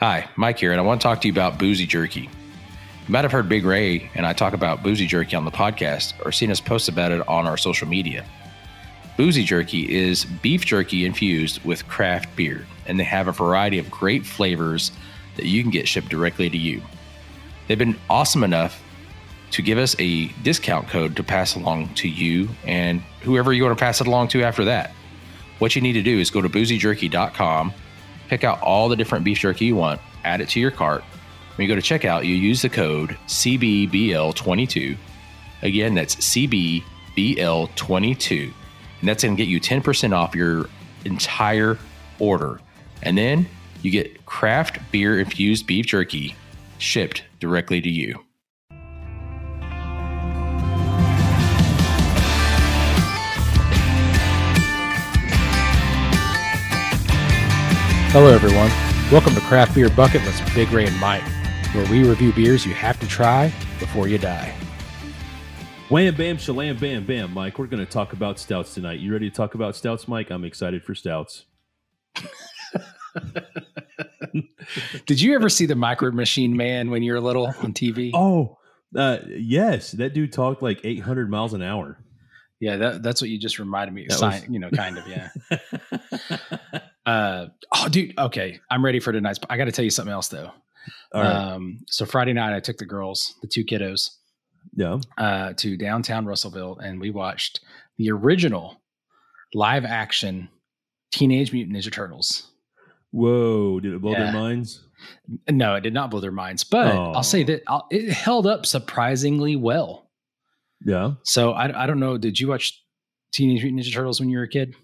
Hi, Mike here, and I want to talk to you about Boozy Jerky. You might have heard Big Ray and I talk about Boozy Jerky on the podcast or seen us post about it on our social media. Boozy Jerky is beef jerky infused with craft beer, and they have a variety of great flavors that you can get shipped directly to you. They've been awesome enough to give us a discount code to pass along to you and whoever you want to pass it along to after that. What you need to do is go to boozyjerky.com, pick out all the different beef jerky you want, add it to your cart. When you go to checkout, you use the code CBBL22. Again, that's CBBL22. And that's going to get you 10% off your entire order. And then you get craft beer infused beef jerky shipped directly to you. Hello, everyone. Welcome to Craft Beer Bucket with Big Ray and Mike, where we review beers you have to try before you die. Wham, bam, shalam, bam, bam. Mike, we're going to talk about stouts tonight. You ready to talk about stouts, Mike? I'm excited for stouts. Did you ever see the Micro Machine Man when you were little on TV? Oh, uh, yes. That dude talked like 800 miles an hour. Yeah, that, that's what you just reminded me. Was- you know, kind of, yeah. Uh, oh, dude. Okay, I'm ready for tonight's. I got to tell you something else though. Right. Um, so Friday night, I took the girls, the two kiddos, yeah. uh, to downtown Russellville, and we watched the original live action Teenage Mutant Ninja Turtles. Whoa. Did it blow Yeah. their minds? No, it did not blow their minds, but I'll say Oh. that I'll, it held up surprisingly well. Yeah. So I, I don't know. Did you watch Teenage Mutant Ninja Turtles when you were a kid?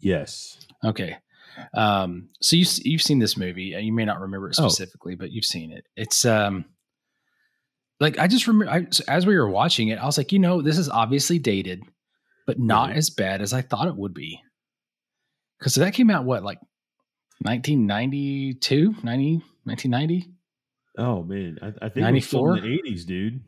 Yes. Okay. Um, so you you've seen this movie. and You may not remember it Oh. specifically, but you've seen it. It's um, like I just remember I, as we were watching it, I was like, you know, this is obviously dated, but not Right. as bad as I thought it would be. Because that came out what like 1992, 90, 1990? Oh, man. I, I think it was still 94? in the 80s, dude.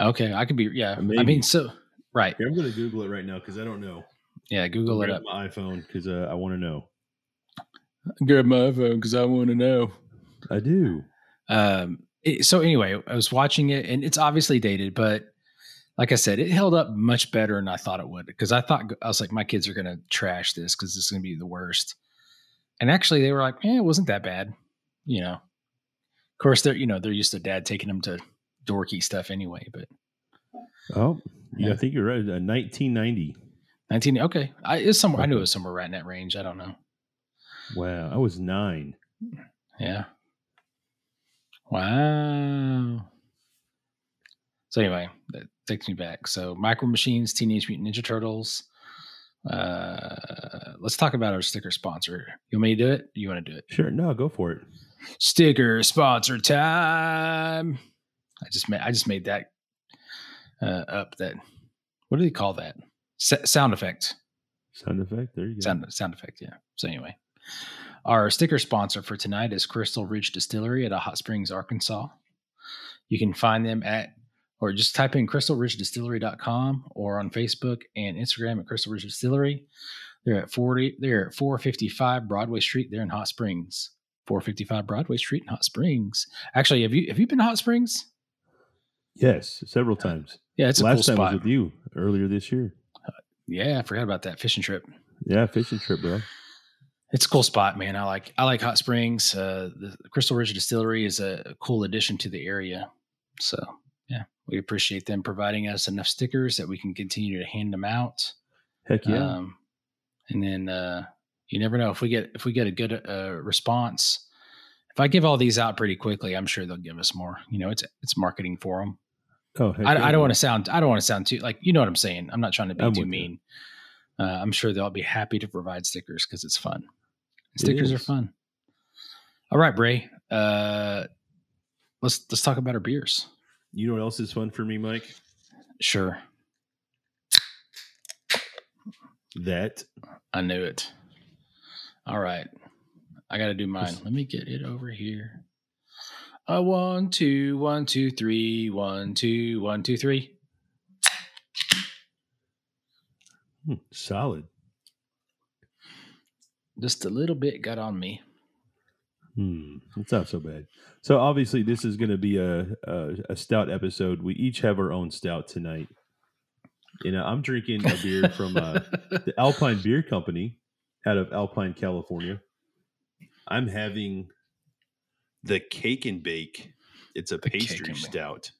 Okay, I could be. Yeah, I mean, so right. Here, I'm going to Google it right now because I don't know. Yeah, Google it Grab up. my iPhone because uh, I want to know. Grab my iPhone because I want to know. I do. Um, it- so anyway, I was watching it, and it's obviously dated, but like I said, it held up much better than I thought it would. Because I thought I was like, my kids are gonna trash this because this is gonna be the worst. And actually, they were like, "Eh, it wasn't that bad," you know. Of course, they're you know they're used to dad taking them to dorky stuff anyway. But Oh, yeah. Yeah. I think you're right. Uh, 1990. nineteen, okay, I it's somewhere. I knew it was somewhere right in that range. I don't know. Wow. I was nine. Yeah. Wow. So anyway, that takes me back. So Micro Machines, Teenage Mutant Ninja Turtles. Uh, let's talk about our sticker sponsor. You want me to do it? You want to do it? Sure. No, go for it. Sticker sponsor time. I just made I just made that uh, up. That what do they call that? S- sound effect. Sound effect. There you go. Sound sound effect, yeah. So anyway, our sticker sponsor for tonight is Crystal Ridge Distillery at Hot Springs, Arkansas. You can find them at or just type in crystalridgedistillery.com or on Facebook and Instagram at Crystal Ridge Distillery. They're at 40 they're at 455 Broadway Street there in Hot Springs. 455 Broadway Street in Hot Springs. Actually, have you have you been to Hot Springs? Yes, several times. Yeah, it's a Last cool time spot. was with you earlier this year. Yeah, I forgot about that fishing trip. Yeah, fishing trip, bro. It's a cool spot, man. I like I like Hot Springs. Uh, the Crystal Ridge Distillery is a, cool addition to the area. So yeah, we appreciate them providing us enough stickers that we can continue to hand them out. Heck yeah. Um, and then uh, you never know if we get if we get a good uh, response. If I give all these out pretty quickly, I'm sure they'll give us more. You know, it's it's marketing for them. oh, I, yeah, I don't want to sound I don't want to sound too like you know what I'm saying. I'm not trying to be I'm too mean. Uh, I'm sure they'll be happy to provide stickers because it's fun. Stickers are fun. All right, Bray. Uh, let's let's talk about our beers. You know what else is fun for me, Mike? Sure, That I knew it. All right, I got to do mine. Let me get it over here. A one, two, one, two, three, one, two, one, two, three. hmm, solid. Just a little bit got on me. Hmm, it's not so bad. So obviously, this is going to be a, a a stout episode. We each have our own stout tonight. You know, I'm drinking a beer from uh, the Alpine Beer Company out of Alpine, California. I'm having the Cake and Bake. It's a The pastry stout.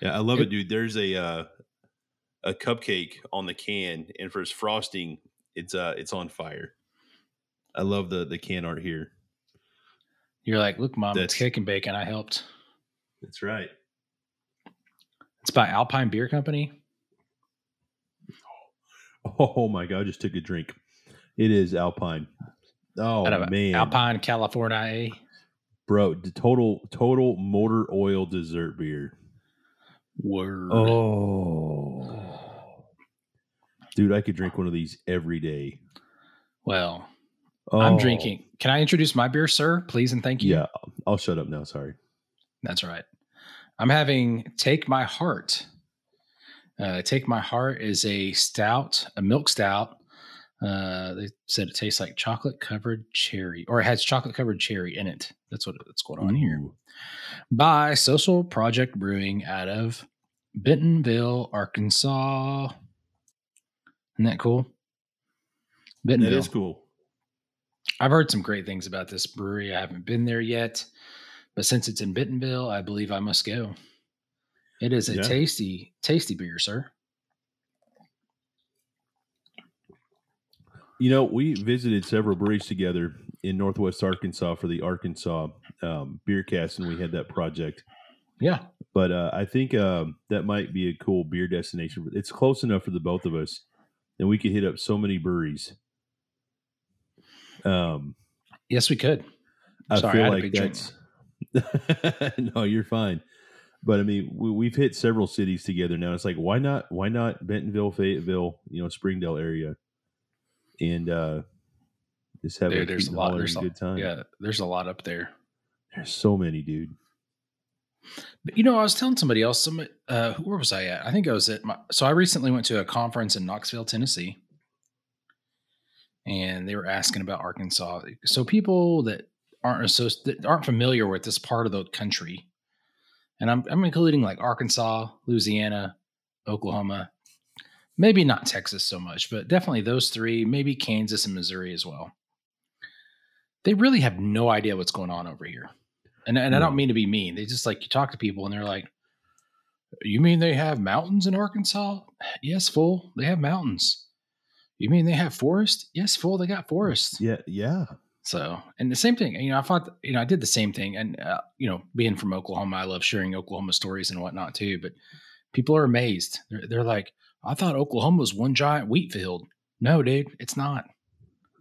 Yeah, I love it, It- dude. There's a uh, a cupcake on the can, and for its frosting, it's uh it's on fire. I love the the can art here. You're like, look, mom, it's That's- cake and bacon. I helped. That's right. It's by Alpine Beer Company. Oh my god! I just took a drink. It is Alpine. Oh man, Alpine, California. bro! The total total motor oil dessert beer. Word. Oh, dude, I could drink one of these every day. Well, Oh, I'm drinking. Can I introduce my beer, sir? Please and thank you. Yeah, I'll shut up now. Sorry. That's right. I'm having Take My Heart. Uh, Take My Heart is a stout, a milk stout. Uh, they said it tastes like chocolate covered cherry, or it has chocolate covered cherry in it. That's what that's going on here. By Social Project Brewing out of Bentonville, Arkansas. Isn't that cool? Bentonville. is cool. I've heard some great things about this brewery. I haven't been there yet, but since it's in Bentonville, I believe I must go. It is a Yeah. tasty, tasty beer, sir. You know, we visited several breweries together in Northwest Arkansas for the Arkansas um, Beer Cast, and we had that project. Yeah, But uh, I think um, that might be a cool beer destination. It's close enough for the both of us, and we could hit up so many breweries. Um, yes, we could. I Sorry, I feel a like that's no, you're fine. But I mean, we, we've hit several cities together now. It's like, why not? Why not Bentonville, Fayetteville, you know, Springdale area, and uh just have There- a there's a lot. There's a, good time. yeah, there's a lot up there. There's so many, dude. But, you know, I was telling somebody else. Some, uh, where was I at? I think I was at my. So I recently went to a conference in Knoxville, Tennessee, and they were asking about Arkansas. So people that aren't associ- that aren't familiar with this part of the country, and I'm I'm including like Arkansas, Louisiana, Oklahoma, maybe not Texas so much, but definitely those three, maybe Kansas and Missouri as well. They really have no idea what's going on over here. And, and I don't mean to be mean. They just like you talk to people and they're like, You mean they have mountains in Arkansas? Yes, fool. They have mountains. You mean they have forest? Yes, fool. They got forests. Yeah, yeah. So, and the same thing, you know, I thought, you know, I did the same thing. And, uh, you know, being from Oklahoma, I love sharing Oklahoma stories and whatnot too. But people are amazed. They're, they're like, I thought Oklahoma was one giant wheat field. No, dude, it's not.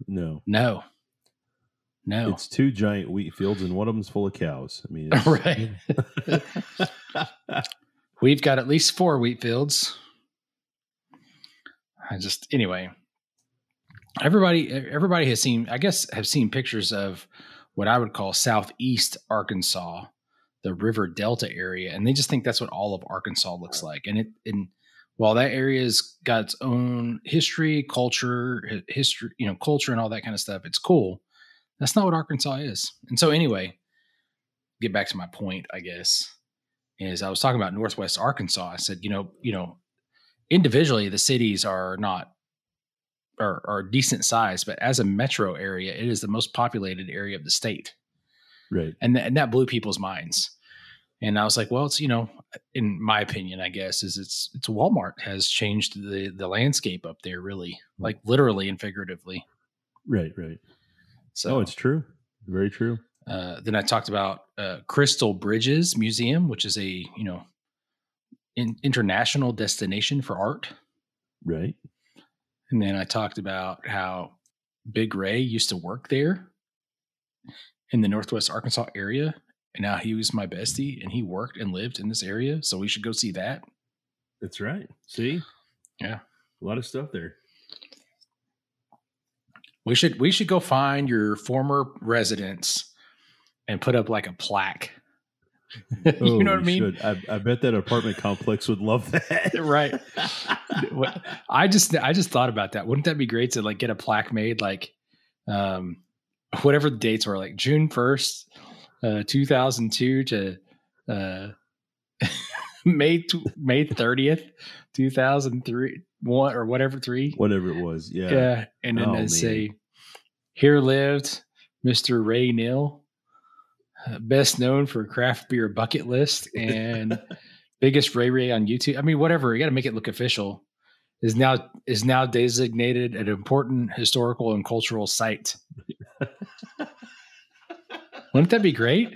No, No, no. it's two giant wheat fields, and one of them's full of cows. I mean, it's- right. We've got at least four wheat fields. I just anyway. Everybody everybody has seen I guess have seen pictures of what I would call southeast Arkansas, the river delta area, and they just think that's what all of Arkansas looks like. And it and while that area's got its own history, culture, history, you know, culture and all that kind of stuff, it's cool. That's not what Arkansas is. And so anyway, get back to my point, I guess, is I was talking about Northwest Arkansas. I said, you know, you know, individually the cities are not are, are decent size, but as a metro area, it is the most populated area of the state, right. and th- and that blew people's minds. And I was like, well, it's you know, in my opinion, I guess is it's it's Walmart has changed the the landscape up there, really, like literally and figuratively. Right, right. So oh, it's true. Very true. Uh, then I talked about uh, Crystal Bridges Museum, which is a you know in, international destination for art. Right. And then I talked about how Big Ray used to work there in the Northwest Arkansas area, and now he was my bestie, and he worked and lived in this area, so we should go see that. That's right. See? Yeah. A lot of stuff there. We should we should go find your former residence and put up like a plaque. you Oh, know what I mean? I, I bet that apartment complex would love that. right. I just I just thought about that. Wouldn't that be great to like get a plaque made like um whatever the dates were, like June first, uh, two thousand two to uh, May tw- May thirtieth, two thousand three, one or whatever three. Whatever it was. Yeah. Yeah, and then Oh, they say, "Here lived Mister Ray Neal, Uh, best known for craft beer bucket list and biggest Ray Ray on YouTube." I mean, whatever. You got to make it look official. Is now is now designated an important historical and cultural site. Wouldn't that be great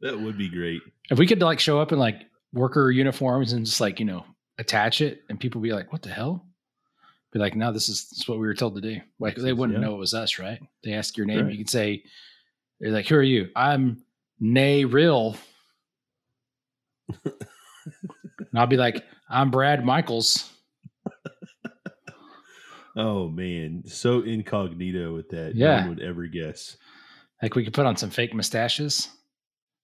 That would be great. if we could like show up in like worker uniforms and just like you know attach it, and people be like, "What the hell?" Be like, "No, this is, this is what we were told to do." Like they wouldn't Yeah. know it was us, right? They ask your name, Right. you can say, "They're like, who are you?" I'm Nay Real. and I'll be like, "I'm Brad Michaels." Oh man, so incognito with that. Yeah. No one would ever guess. Like we could put on some fake mustaches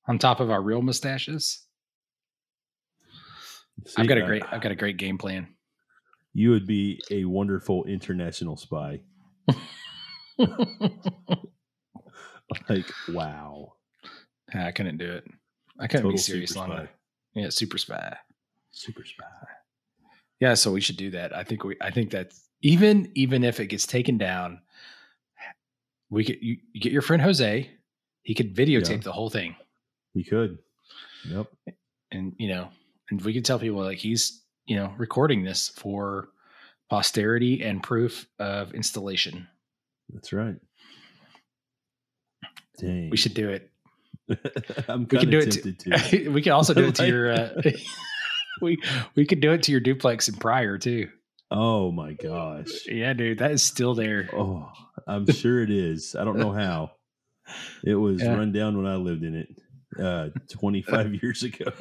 on top of our real mustaches. See, I've got a uh, great, I've got a great game plan. You would be a wonderful international spy. Like wow, I couldn't do it. I couldn't total be serious long enough. Yeah, super spy. Super spy. Yeah, so we should do that. I think we I think that even even if it gets taken down, we could you, you get your friend Jose, he could videotape Yeah. the whole thing. He could. Yep. And you know, and we could tell people like he's, you know, recording this for posterity and proof of installation. That's right. Dang. We should do it. I'm We can do it to, we could also do it to your uh, we we could do it to your duplex in Pryor too. Oh my gosh. Yeah, dude, that is still there. Oh, I'm sure it is. I don't know how. It was Yeah. run down when I lived in it uh 25 years ago.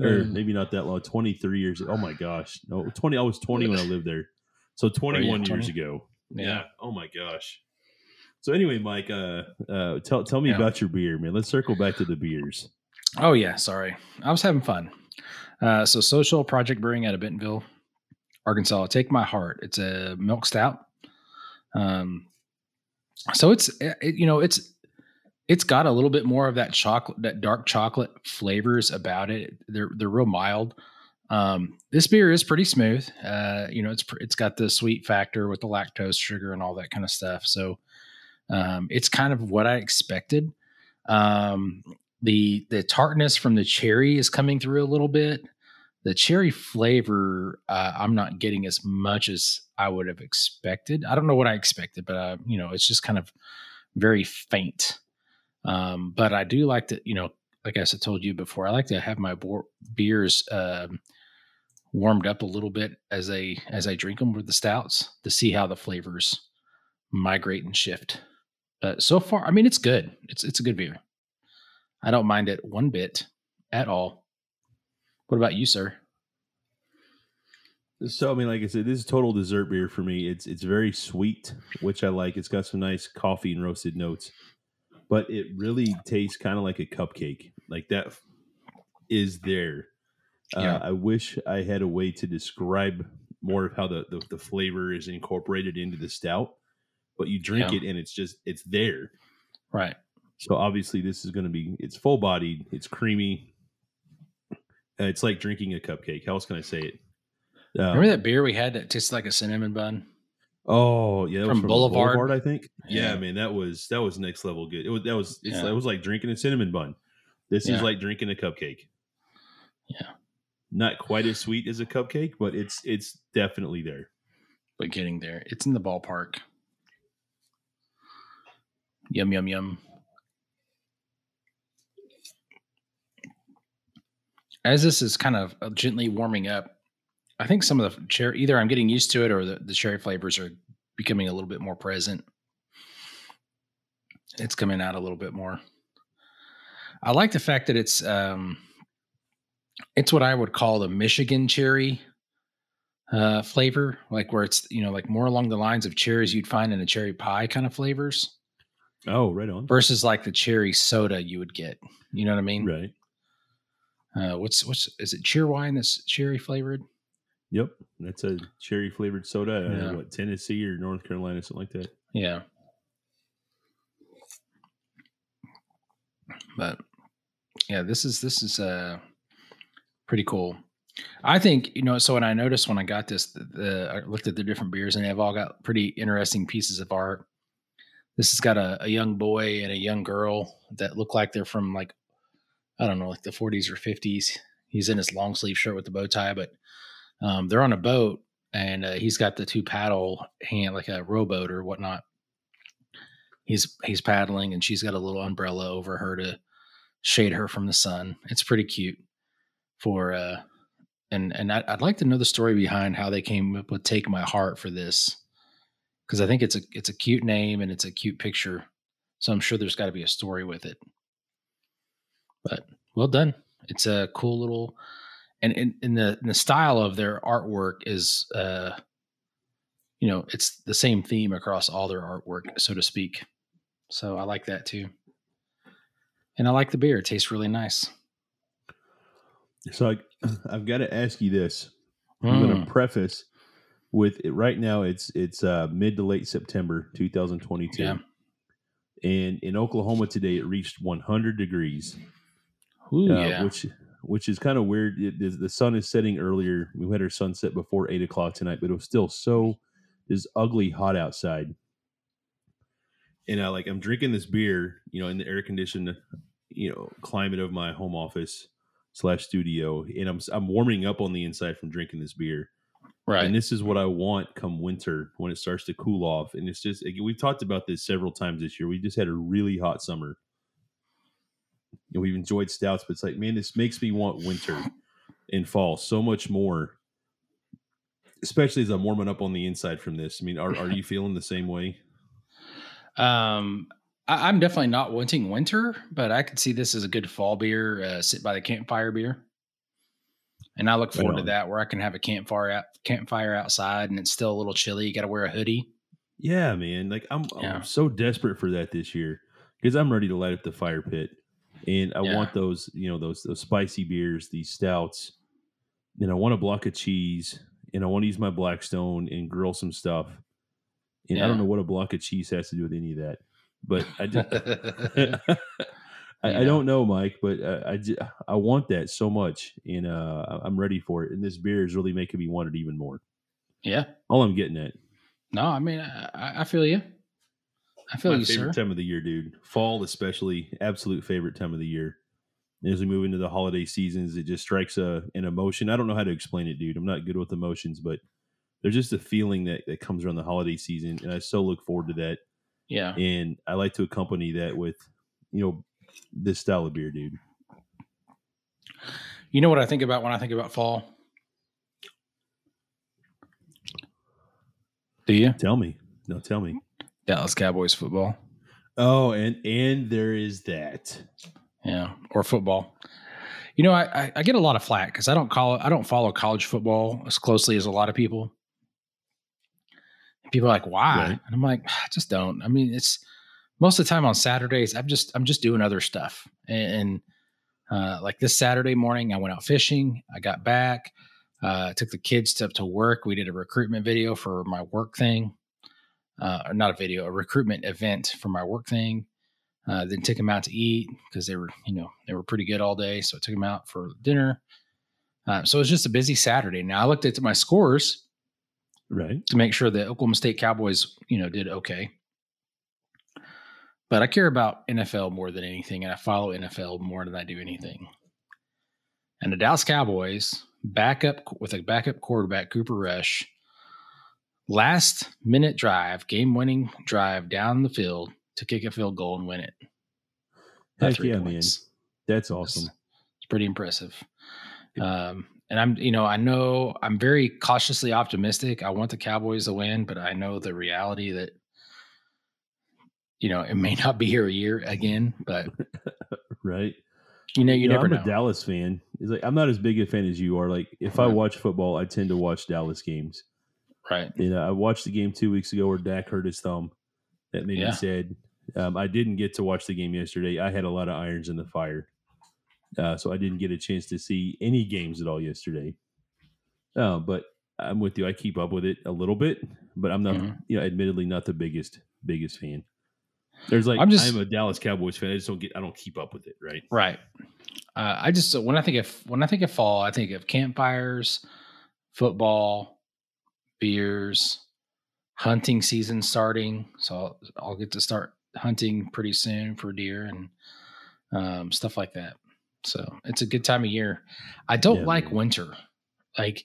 Or maybe not that long, 23 years. Oh my gosh. No, 20 I was 20 when I lived there. So 21 years 20? ago. yeah. Oh my gosh. So anyway, Mike, uh uh tell tell me Yeah. about your beer, man. Let's circle back to the beers. Oh yeah, sorry. I was having fun. Uh, so social project brewing out of Bentonville, Arkansas. Take my heart. It's a milk stout. Um, so it's it, you know it's it's got a little bit more of that chocolate, that dark chocolate flavors about it. They're they're real mild. Um, this beer is pretty smooth. Uh, you know, it's it's got the sweet factor with the lactose, sugar, and all that kind of stuff. So um, it's kind of what I expected. Um, the the tartness from the cherry is coming through a little bit. The cherry flavor, uh, I'm not getting as much as I would have expected. I don't know what I expected, but uh, you know, it's just kind of very faint. Um, but I do like to, you know, like I said, told you before, I like to have my beers um, warmed up a little bit as they as I drink them with the stouts to see how the flavors migrate and shift. But so far, I mean, it's good. It's it's a good beer. I don't mind it one bit at all. What about you, sir? So I mean, like I said, this is total dessert beer for me. It's it's very sweet, which I like. It's got some nice coffee and roasted notes, but it really tastes kind of like a cupcake. Like that is there. Yeah. Uh, I wish I had a way to describe more of how the, the the flavor is incorporated into the stout, but you drink Yeah. it and it's just it's there. Right. So obviously, this is going to be it's full bodied, it's creamy. Uh, it's like drinking a cupcake. How else can I say it? Uh, Remember that beer we had that tasted like a cinnamon bun? Oh yeah, that was From from Boulevard? Boulevard, I think. Yeah. Yeah. man, that was that was next level good. It was that was it's, Yeah. it was like drinking a cinnamon bun. This Yeah. is like drinking a cupcake. Yeah. not quite as sweet as a cupcake, but it's it's definitely there. But getting there. It's in the ballpark. Yum, yum, yum. As this is kind of gently warming up, I think some of the cherry, either I'm getting used to it or the, the cherry flavors are becoming a little bit more present. It's coming out a little bit more. I like the fact that it's um, it's what I would call the Michigan cherry uh, flavor, like where it's you know like more along the lines of cherries you'd find in a cherry pie kind of flavors, Oh, right on. versus like the cherry soda you would get. You know what I mean? Right. Uh, what's what's is it Cheerwine that's cherry flavored? Yep. That's a cherry flavored soda. Yeah. Uh, what Tennessee or North Carolina, something like that. Yeah. But yeah, this is this is uh pretty cool. I think you know. So when I noticed when I got this, the, the I looked at the different beers and they've all got pretty interesting pieces of art. This has got a, a young boy and a young girl that look like they're from like I don't know, like the 40s or 50s. He's in his long sleeve shirt with the bow tie, but um, they're on a boat and uh, he's got the two paddle hand like a rowboat or whatnot. He's he's paddling and she's got a little umbrella over her to shade her from the sun. It's pretty cute for uh and and I'd, I'd like to know the story behind how they came up with "Take My Heart" for this, because I think it's a it's a cute name and it's a cute picture, so I'm sure there's got to be a story with it. But well done. It's a cool little, and in, in the in the style of their artwork is, uh, you know, it's the same theme across all their artwork, so to speak. So I like that too, and I like the beer. It tastes really nice. So I, I've got to ask you this. I'm going Mm. to preface with it right now. It's it's uh, mid to late September 2022, Yeah. and in Oklahoma today it reached 100 degrees, Ooh, uh, yeah. which which is kind of weird. It, the- the sun is setting earlier. We had our sunset before eight o'clock tonight, but it was still so is ugly hot outside. And I like I'm drinking this beer, you know, in the air conditioned, you know, climate of my home office slash studio, and I'm I'm warming up on the inside from drinking this beer. Right. And this is what I want come winter when it starts to cool off. And it's just again, we've talked about this several times this year. We just had a really hot summer. And we've enjoyed stouts, but it's like, man, this makes me want winter and fall so much more. Especially as I'm warming up on the inside from this. I mean, are, are you feeling the same way? Um, I, I'm definitely not wanting winter, but I could see this as a good fall beer, uh, sit by the campfire beer. And I look Right forward to that where I can have a campfire out, campfire outside and it's still a little chilly. You got to wear a hoodie. Yeah, man. Like I'm, Yeah. I'm so desperate for that this year because I'm ready to light up the fire pit, and I Yeah. want those, you know, those those spicy beers, these stouts. And I want a block of cheese, and I want to use my Blackstone and grill some stuff. And I don't know what a block of cheese has to do with any of that, but I just. I, I don't know, Mike, but uh, I, I want that so much, and uh, I'm ready for it. And this beer is really making me want it even more. yeah. All I'm getting at. No, I mean, I, I- I feel you. I feel my you, favorite sir. time of the year, dude. Fall, especially, absolute favorite time of the year. As we move into the holiday seasons, it just strikes a an emotion. I don't know how to explain it, dude. I'm not good with emotions, but there's just a feeling that, that comes around the holiday season, and I so look forward to that. Yeah. And I like to accompany that with, you know, this style of beer, dude. You know what I think about when I think about fall? Do you? Tell me, no, tell me. Dallas Cowboys football. Oh, and and there is that. Yeah, or football. You know, I, I, I get a lot of flack because I don't call I don't follow college football as closely as a lot of people. People are like, why? Right. And I'm like, I just don't. I mean, it's most of the time on Saturdays. I'm just I'm just doing other stuff. And, uh, like this Saturday morning, I went out fishing. I got back, uh, took the kids to, to work. We did a recruitment video for my work thing, uh, or not a video, a recruitment event for my work thing. Uh, then took them out to eat because they were, you know, they were pretty good all day. So I took them out for dinner. Uh, so it was just a busy Saturday. Now I looked at my scores Right. to make sure the Oklahoma State Cowboys, you know, did okay. But I care about NFL more than anything, and I follow NFL more than I do anything. And the Dallas Cowboys backup with a backup quarterback, Cooper Rush, last minute drive, game winning drive down the field to kick a field goal and win it. Heck yeah, points. That's It's- awesome. It's pretty impressive. Um, and I'm, you know, I know I'm very cautiously optimistic. I want the Cowboys to win, but I know the reality that, you know, it may not be here a year again, but Right. you know, you, know, never I'm know. a Dallas fan. It's like I'm not as big a fan as you are. Like if I watch football, I tend to watch Dallas games. right. You know, I watched the game two weeks ago where Dak hurt his thumb. That made Yeah. me sad. Um, I didn't get to watch the game yesterday. I had a lot of irons in the fire, uh, so I didn't get a chance to see any games at all yesterday. Uh, but I'm with you. I keep up with it a little bit, but I'm not, Mhm. you know, admittedly not the biggest biggest fan. There's like I'm just I'm a Dallas Cowboys fan. I just don't get I don't keep up with it, right? Right. Uh, I just when I think of when I think of fall, I think of campfires, football, beers, hunting season starting. So I'll, I'll get to start hunting pretty soon for deer and um, stuff like that. So it's a good time of year. I don't Yeah, like man. winter. Like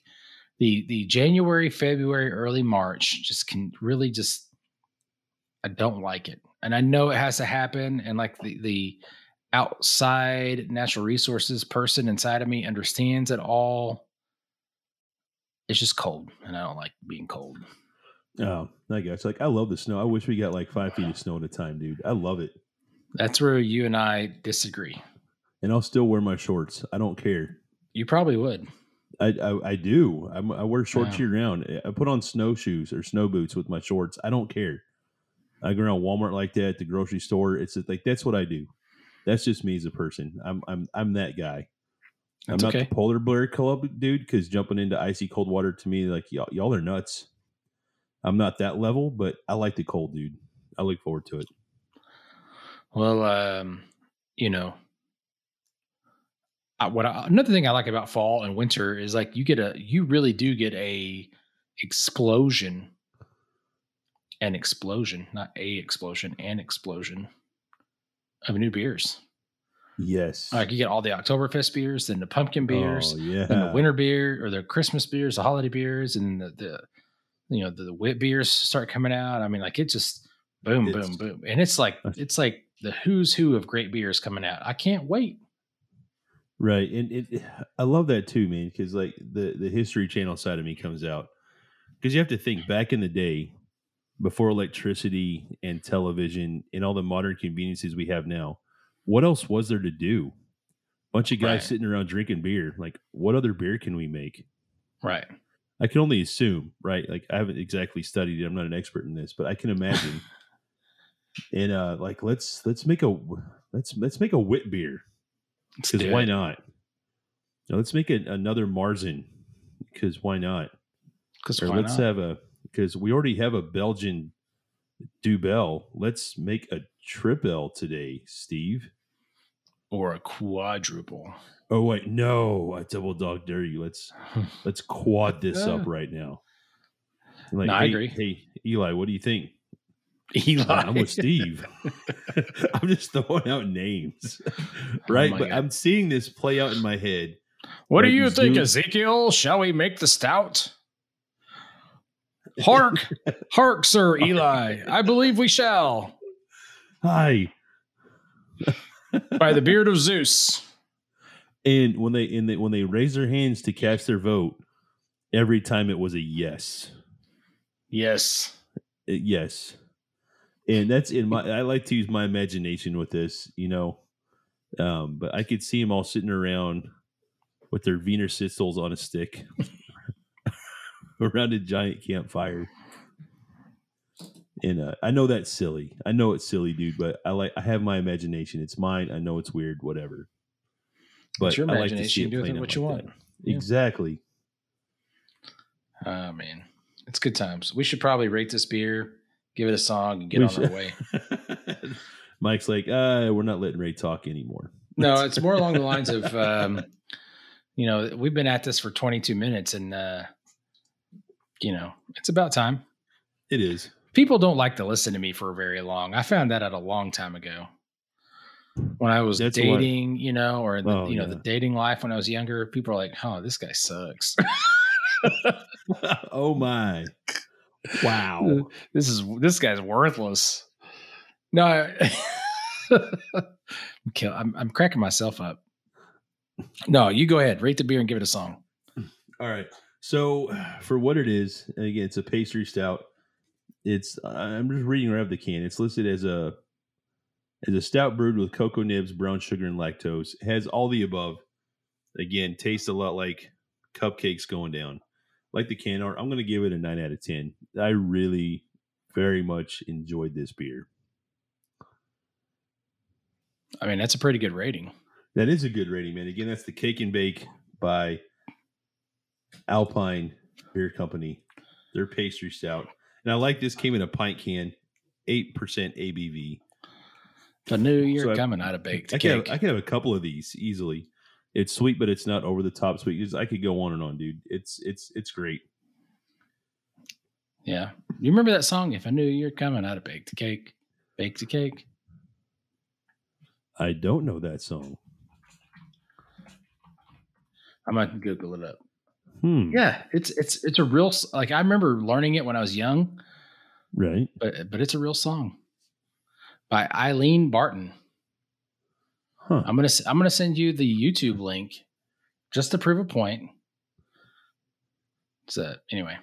the the January, February, early March just can really just I don't like it. And I know it has to happen and like the the outside natural resources person inside of me understands it all. It's just cold and I don't like being cold. Oh, I guess like I love the snow. I wish we got like five feet of snow at a time, dude. I love it, That's where you and I disagree. and I'll still wear my shorts. I don't care. You probably would. I I, I do. I'm, I wear shorts Yeah. year round. I put on snowshoes or snow boots with my shorts. I don't care. I go around Walmart like that, the grocery store. It's like that's what I do. That's just me as a person. I'm I'm I'm that guy. That's I'm not okay. the polar bear club dude because jumping into icy cold water to me, like y'all, y'all are nuts. I'm not that level, but I like the cold, dude. I look forward to it. Well, um, you know, I, what I, another thing I like about fall and winter is like you get a you really do get a explosion, an explosion, not a explosion, an explosion of new beers. Yes. Like you get all the Oktoberfest beers, then the pumpkin oh, beers, Oh, yeah. then the winter beer or the Christmas beers, the holiday beers, and the, the you know the, the wit beers start coming out. I mean, like it just boom, It's- boom, boom, and it's like it's like the who's who of great beers coming out. I can't wait. Right, and it, I love that too, man. Because like the the History Channel side of me comes out. Because you have to think back in the day, before electricity and television and all the modern conveniences we have now, what else was there to do? Bunch of guys Right. sitting around drinking beer. Like, what other beer can we make? Right. I can only assume, right? Like, I haven't exactly studied it. I'm not an expert in this, but I can imagine. and uh, like, let's let's make a let's let's make a wit beer because why not? Now, let's make it another Marzen because why not? Because let's not? have a because we already have a Belgian Dubbel. Let's make a Tripel today, Steve. or a quadruple. Oh wait, no, I double dog dare you. Let's let's quad this up ah. right now. Like, No, I hey- agree. Hey, Eli, what do you think? Eli. I'm with Steve. I'm just throwing out names, Oh right? my but God. I'm seeing this play out in my head. What do you think, new- Ezekiel? Shall we make the stout? Hark, hark, Sir Eli. I believe we shall. Hi, By the beard of Zeus. and when they and they, when they raise their hands to cast their vote, every time it was a yes. Yes. Uh, yes and that's in my i like to use my imagination with this you know um but i could see them all sitting around with their wiener schnitzels on a stick around a giant campfire and uh, i know that's silly i know it's silly dude but i like i have my imagination it's mine i know it's weird whatever but it's your I like to see imagination. it do with it what you like want. Yeah. exactly Oh, man. It's good times. We should probably rate this beer, give it a song, and get We on should- our way. mike's like uh we're not letting ray talk anymore No, it's more along the lines of, um, you know, we've been at this for 22 minutes and, uh, you know, it's about time. it is People don't like to listen to me for very long. I found that out a long time ago. When I was That's what- dating, you know, or the, Oh, you know, yeah. the dating life when I was younger, people are like, "Oh, this guy sucks." oh my wow this is this guy's worthless. No, I, I'm, kill, I'm I'm cracking myself up. No, you go ahead. Rate the beer and give it a song. All right. So for what it is, again, it's a pastry stout. It's I'm just reading right off the can. It's listed as a as a stout brewed with cocoa nibs, brown sugar, and lactose. It has all the above. Again, tastes a lot like cupcakes going down. Like the can art, I'm going to give it a nine out of ten. I really, very much enjoyed this beer. I mean, that's a pretty good rating. That is a good rating, man. Again, that's the Cake and Bake by Alpine Beer Company. Their pastry stout. And I like this came in a pint can, 8% ABV. I knew you're So I- coming out of baked I can have. I can have a couple of these easily. It's sweet, but it's not over the top sweet. I could go on and on, dude. It's it's it's great. yeah. You remember that song? If I knew you're coming out of baked cake, baked cake. I don't know that song. I might Google it up. Hmm. Yeah, it's it's it's a real like I remember learning it when I was young, Right. but but it's a real song by Eileen Barton. Huh. I'm gonna I'm gonna send you the YouTube link just to prove a point. So anyway,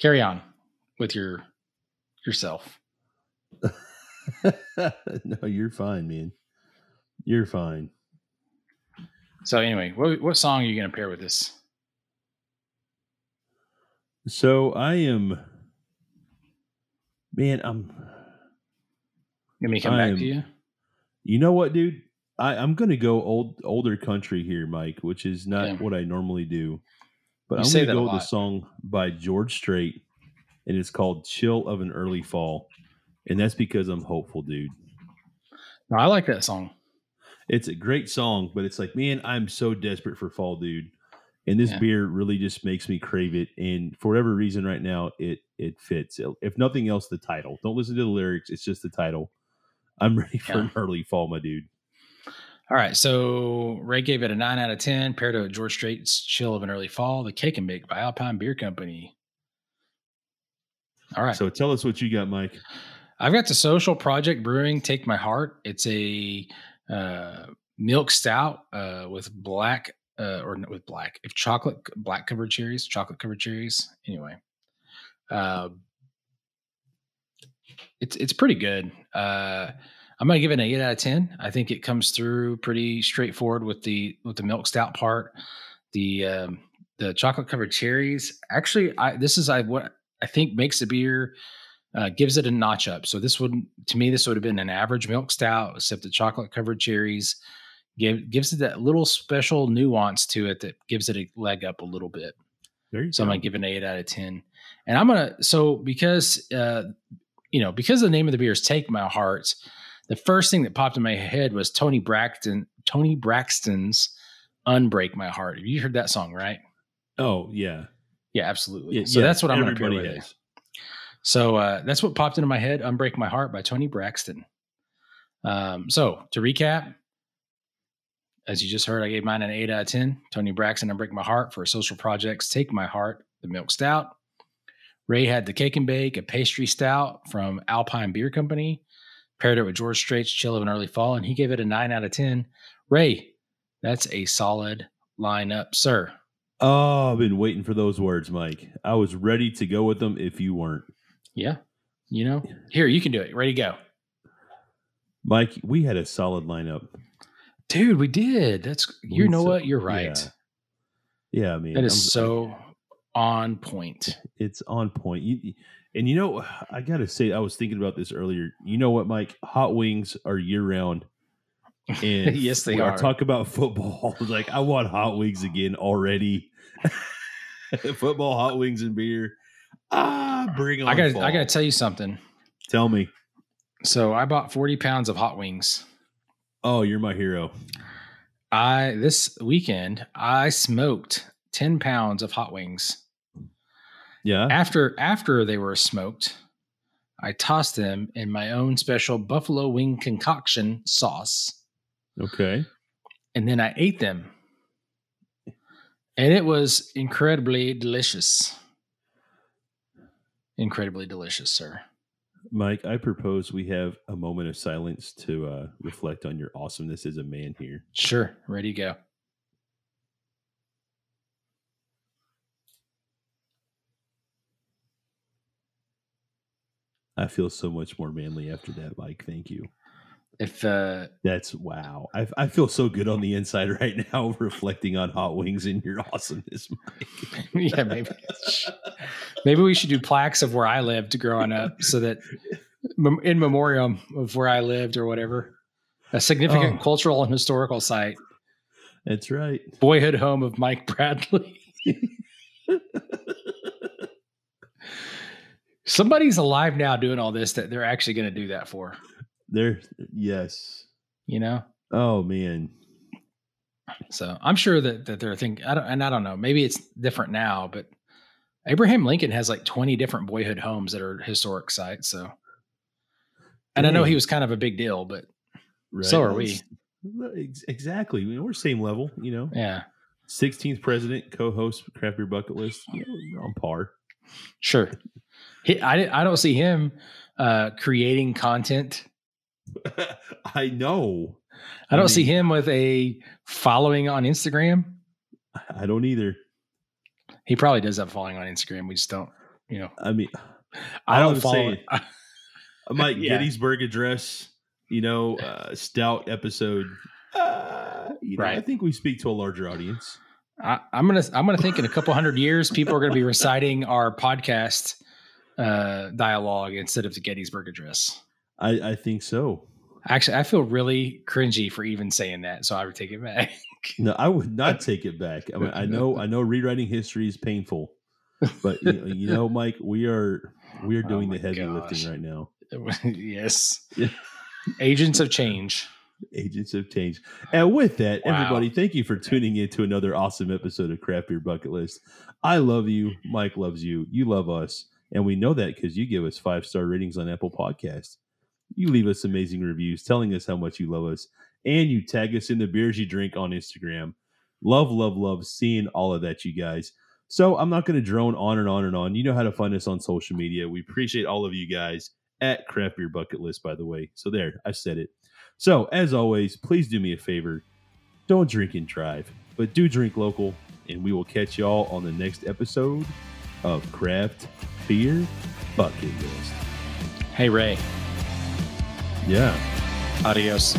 carry on with your yourself. no, you're fine, man. You're fine. So anyway, what what song are you gonna pair with this? So I am, man. I'm. Let me come I back am- to you. You know what, dude? I, I'm going to go old, older country here, Mike, which is not what I normally do. But You I'm going to go with a song by George Strait, and it's called "Chill of an Early Fall," and that's because I'm hopeful, dude. No, I like that song. It's a great song, but it's like, man, I'm so desperate for fall, dude. And this Yeah. beer really just makes me crave it. And for whatever reason, right now, it it fits. If nothing else, the title. Don't listen to the lyrics. It's just the title. I'm ready for Yeah. an early fall, my dude. All right, so Ray gave it a nine out of ten, paired to George Strait's "Chill of an Early Fall," the Cake and Bake by Alpine Beer Company. All right, So tell us what you got, Mike. I've got the Social Project Brewing Take My Heart. It's a uh, milk stout uh, with black uh, or with black, if chocolate black covered cherries, chocolate covered cherries. Anyway, uh, it's it's pretty good. Uh, I'm gonna give it an eight out of ten. I think it comes through pretty straightforward with the with the milk stout part. The um, the chocolate covered cherries. Actually, I this is I what I think makes the beer uh, gives it a notch up. So this would, to me, this would have been an average milk stout, except the chocolate covered cherries give, gives it that little special nuance to it that gives it a leg up a little bit. So I'm go. gonna give it an eight out of ten. And I'm gonna so because uh, you know because the name of the beer is "Take My Heart," the first thing that popped in my head was Toni Braxton, Toni Braxton's "Unbreak My Heart." Have you heard that song? Right? oh yeah. Yeah, absolutely. so yeah, that's what I'm gonna pair with has. So uh, that's what popped into my head. "Unbreak My Heart" by Toni Braxton. Um, so to recap, as you just heard, I gave mine an eight out of ten. Toni Braxton, "Unbreak My Heart" for social projects. Take My Heart, the milk stout. Ray had the cake and bake, a pastry stout from Alpine Beer Company. Paired it with George Strait's "Chill of an Early Fall," and he gave it a nine out of ten. Ray, that's a solid lineup, sir. Oh, I've been waiting for those words, Mike. I was ready to go with them if you weren't. Yeah, you know, here you can do it. Ready to go. Mike, we had a solid lineup. Dude, we did. That's you We know what? You're right. Yeah. Yeah, mean, that is I'm- so on point. it's on point. You, and you know, I got to say, I was thinking about this earlier. You know what, Mike? Hot wings are year round. And Yes, they when I are. talk about football. Like, I want hot wings again already. football, hot wings, and beer. Ah, bring on. I got. I got to tell you something. tell me. So I bought 40 pounds of hot wings. Oh, you're my hero. I this weekend I smoked 10 pounds of hot wings. Yeah. After after they were smoked, I tossed them in my own special buffalo wing concoction sauce. Okay. and then I ate them. And it was incredibly delicious. Incredibly delicious, sir. Mike, I propose we have a moment of silence to uh, reflect on your awesomeness as a man here. Sure, ready to go. I feel so much more manly after that, Mike. Thank you. If uh That's wow. I, I feel so good on the inside right now, reflecting on hot wings and your awesomeness, Mike. yeah, maybe maybe we should do plaques of where I lived growing up so that in memoriam of where I lived or whatever. A significant Oh. cultural and historical site. That's right. Boyhood home of Mike Bradley. Somebody's alive now doing all this that they're actually going to do that for. There, yes. You know. Oh man. So I'm sure that that they're thinking. I don't, and I don't know. Maybe it's different now, but Abraham Lincoln has like 20 different boyhood homes that are historic sites. So, and I know he was kind of a big deal, but Right. So are we. Exactly. I mean, we're same level. You know, yeah, 16th president, co-host Craft Beer Bucket List. You know, on par. sure. He, I I don't see him uh, creating content. I know. I I don't see mean- him with a following on Instagram. I don't either. He probably does have a following on Instagram. We just don't, you know. I mean, I don't follow. saying- my Yeah. Gettysburg Address, you know, uh, stout episode. Uh, you know, I think we speak to a larger audience. I, I'm gonna I'm gonna think in a couple hundred years, people are gonna be reciting our podcast uh, dialogue instead of the Gettysburg Address. I, I think so. Actually, I feel really cringy for even saying that, so I would take it back. No, I would not take it back. I mean, I know, I know, rewriting history is painful, but you know, you know, Mike, we are we are Oh doing my the heavy gosh. lifting right now. yes, Yeah. agents of change. Agents of change. And with that, Wow. everybody, thank you for tuning in to another awesome episode of Craft Beer Bucket List. I love you. Mike loves you. You love us. And we know that because you give us five star ratings on Apple Podcasts. You leave us amazing reviews telling us how much you love us. And you tag us in the beers you drink on Instagram. Love, love, love seeing all of that, you guys. So I'm not going to drone on and on and on. You know how to find us on social media. We appreciate all of you guys at Craft Beer Bucket List, by the way. So there, I said it. So, as always, please do me a favor. Don't drink and drive, but do drink local, and we will catch y'all on the next episode of Craft Beer Bucket List. Hey Ray, Yeah. adios.